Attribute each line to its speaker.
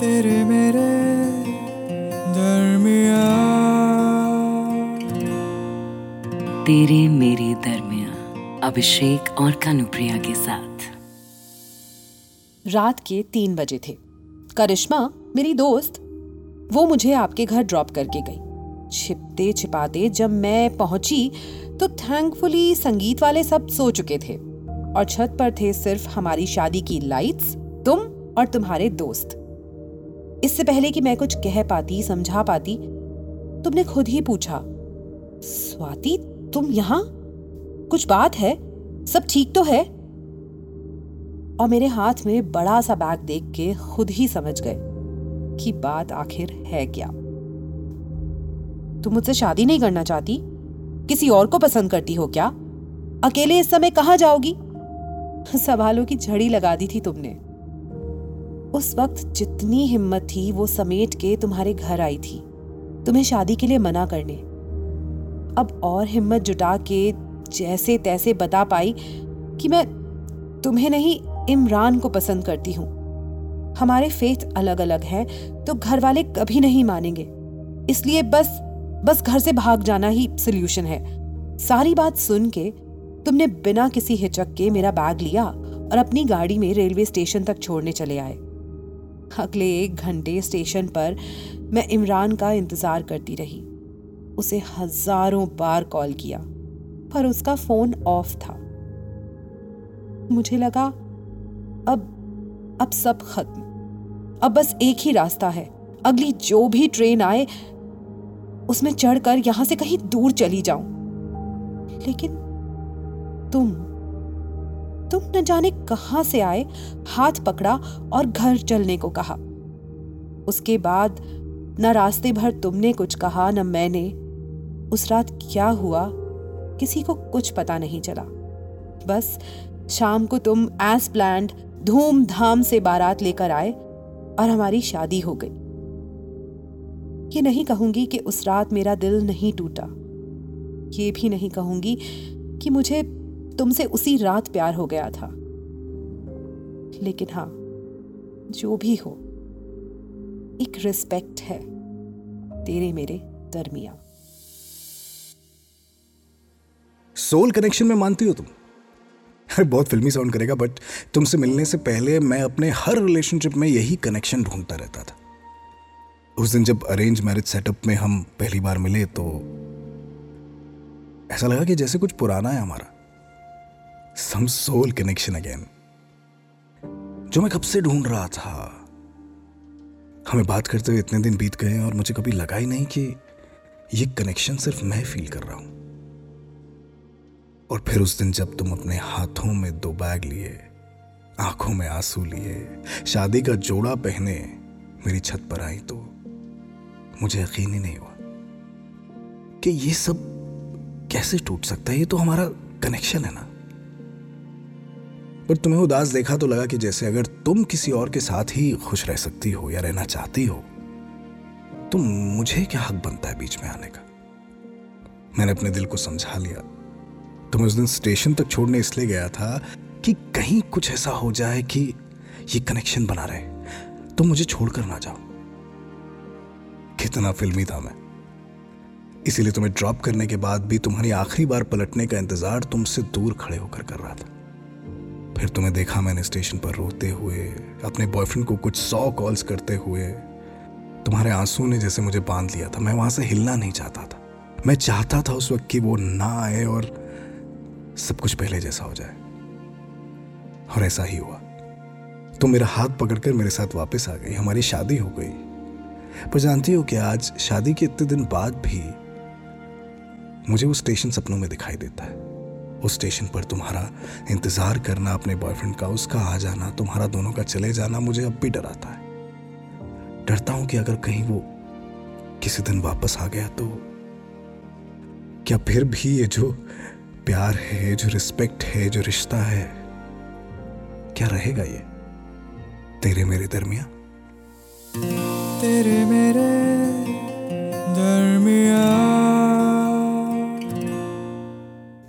Speaker 1: तेरे मेरे दरमिया
Speaker 2: तेरे मेरे दरमिया अभिषेक और कानुप्रिया के साथ।
Speaker 3: रात के तीन बजे थे। करिश्मा मेरी दोस्त वो मुझे आपके घर ड्रॉप करके गई। छिपते छिपाते जब मैं पहुँची तो थैंकफुली संगीत वाले सब सो चुके थे। और छत पर थे सिर्फ़ हमारी शादी की लाइट्स तुम और तुम्हारे दोस्त। इससे पहले कि मैं कुछ कह पाती, समझा पाती, तुमने खुद ही पूछा, स्वाति, तुम यहाँ? कुछ बात है? सब ठीक तो है? और मेरे हाथ में बड़ा सा बैग देख के खुद ही समझ गए कि बात आखिर है क्या। तुम मुझसे शादी नहीं करना चाहती? किसी और को पसंद करती हो क्या? अकेले इस समय कहाँ जाओगी? सवालों की झड़ी लगा दी थी तुमने। उस वक्त जितनी हिम्मत थी, वो समेट के तुम्हारे घर आई थी। तुम्हें शादी के लिए मना करने। अब और हिम्मत जुटा के जैसे तैसे बता पाई कि मैं तुम्हें नहीं, इमरान को पसंद करती हूँ। हमारे फेथ अलग अलग हैं तो घर वाले कभी नहीं मानेंगे। इसलिए बस बस घर से भाग जाना ही सोल्यूशन है। सारी बात सुन के तुमने बिना किसी हिचक के मेरा बैग लिया और अपनी गाड़ी में रेलवे स्टेशन तक छोड़ने चले आए। अगले एक घंटे स्टेशन पर मैं इमरान का इंतज़ार करती रही। उसे हज़ारों बार कॉल किया, पर उसका फ़ोन ऑफ़ था। मुझे लगा, अब अब सब खत्म। अब बस एक ही रास्ता है। अगली जो भी ट्रेन आए, उसमें चढ़कर यहाँ से कहीं दूर चली जाऊँ। लेकिन तुम न जाने कहाँ से आए, हाथ पकड़ा और घर चलने को कहा। उसके बाद, न रास्ते भर तुमने कुछ कहा, न मैंने। उस रात क्या हुआ, किसी को कुछ पता नहीं चला। बस, शाम को तुम एज प्लान्ड धूमधाम से बारात लेकर आए और हमारी शादी हो गई। ये नहीं कहूँगी कि उस रात मेरा दिल नहीं टूटा। ये भी नहीं कहूँगी कि मुझे तुमसे उसी रात प्यार हो गया था। लेकिन हाँ जो भी हो, एक रिस्पेक्ट है तेरे मेरे दरमिया
Speaker 4: सोल कनेक्शन में मानती हो तुम। अरे बहुत फिल्मी साउंड करेगा बट तुमसे मिलने से पहले मैं अपने हर रिलेशनशिप में यही कनेक्शन ढूंढता रहता था। उस दिन जब अरेंज मैरिज सेटअप में हम पहली बार मिले तो ऐसा लगा कि जैसे कुछ पुराना है हमारा। सम सोल कनेक्शन अगेन जो मैं कब से ढूंढ रहा था। हमें बात करते हुए इतने दिन बीत गए और मुझे कभी लगा ही नहीं कि ये कनेक्शन सिर्फ़ मैं फील कर रहा हूँ। और फिर उस दिन जब तुम अपने हाथों में दो बैग लिए, आँखों में आँसू लिए, शादी का जोड़ा पहने मेरी छत पर आई तो मुझे यकीन ही नहीं हुआ कि ये सब कैसे टूट सकता है। ये तो हमारा कनेक्शन है ना। पर तुम्हें उदास देखा तो लगा कि जैसे अगर तुम किसी और के साथ ही खुश रह सकती हो या रहना चाहती हो तो मुझे क्या हक बनता है बीच में आने का? मैंने अपने दिल को समझा लिया। तो मैं उस दिन स्टेशन तक छोड़ने इसलिए गया था कि कहीं कुछ ऐसा हो जाए कि ये कनेक्शन बना रहे। तो मुझे छोड़कर ना जाओ। कितना फिल्मी था मैं। इसीलिए तुम्हें ड्रॉप करने के बाद भी तुम्हारी आखिरी बार पलटने का इंतज़ार तुमसे दूर खड़े होकर कर रहा था। फिर तुम्हें देखा मैंने स्टेशन पर रोते हुए, अपने बॉयफ्रेंड को कुछ सौ कॉल्स करते हुए। तुम्हारे आँसू ने जैसे मुझे बाँध लिया था, मैं वहाँ से हिलना नहीं चाहता था। मैं चाहता था उस वक्त कि वो ना आए और सब कुछ पहले जैसा हो जाए। और ऐसा ही हुआ। तो मेरा हाथ पकड़कर मेरे साथ वापस आ गई। हमारी शादी हो गई। पर जानती हो कि आज शादी के इतने दिन बाद भी मुझे वो स्टेशन सपनों में दिखाई देता है। उस स्टेशन पर तुम्हारा इंतज़ार करना, अपने बॉयफ्रेंड का, उसका आ जाना, तुम्हारा दोनों का चले जाना मुझे अब भी डराता है। डरता हूँ कि अगर कहीं वो किसी दिन वापस आ गया तो क्या फिर भी ये जो प्यार है जो रिस्पेक्ट है, जो रिश्ता है, क्या रहेगा ये? तेरे मेरे दरमिया
Speaker 1: तेरे मेरे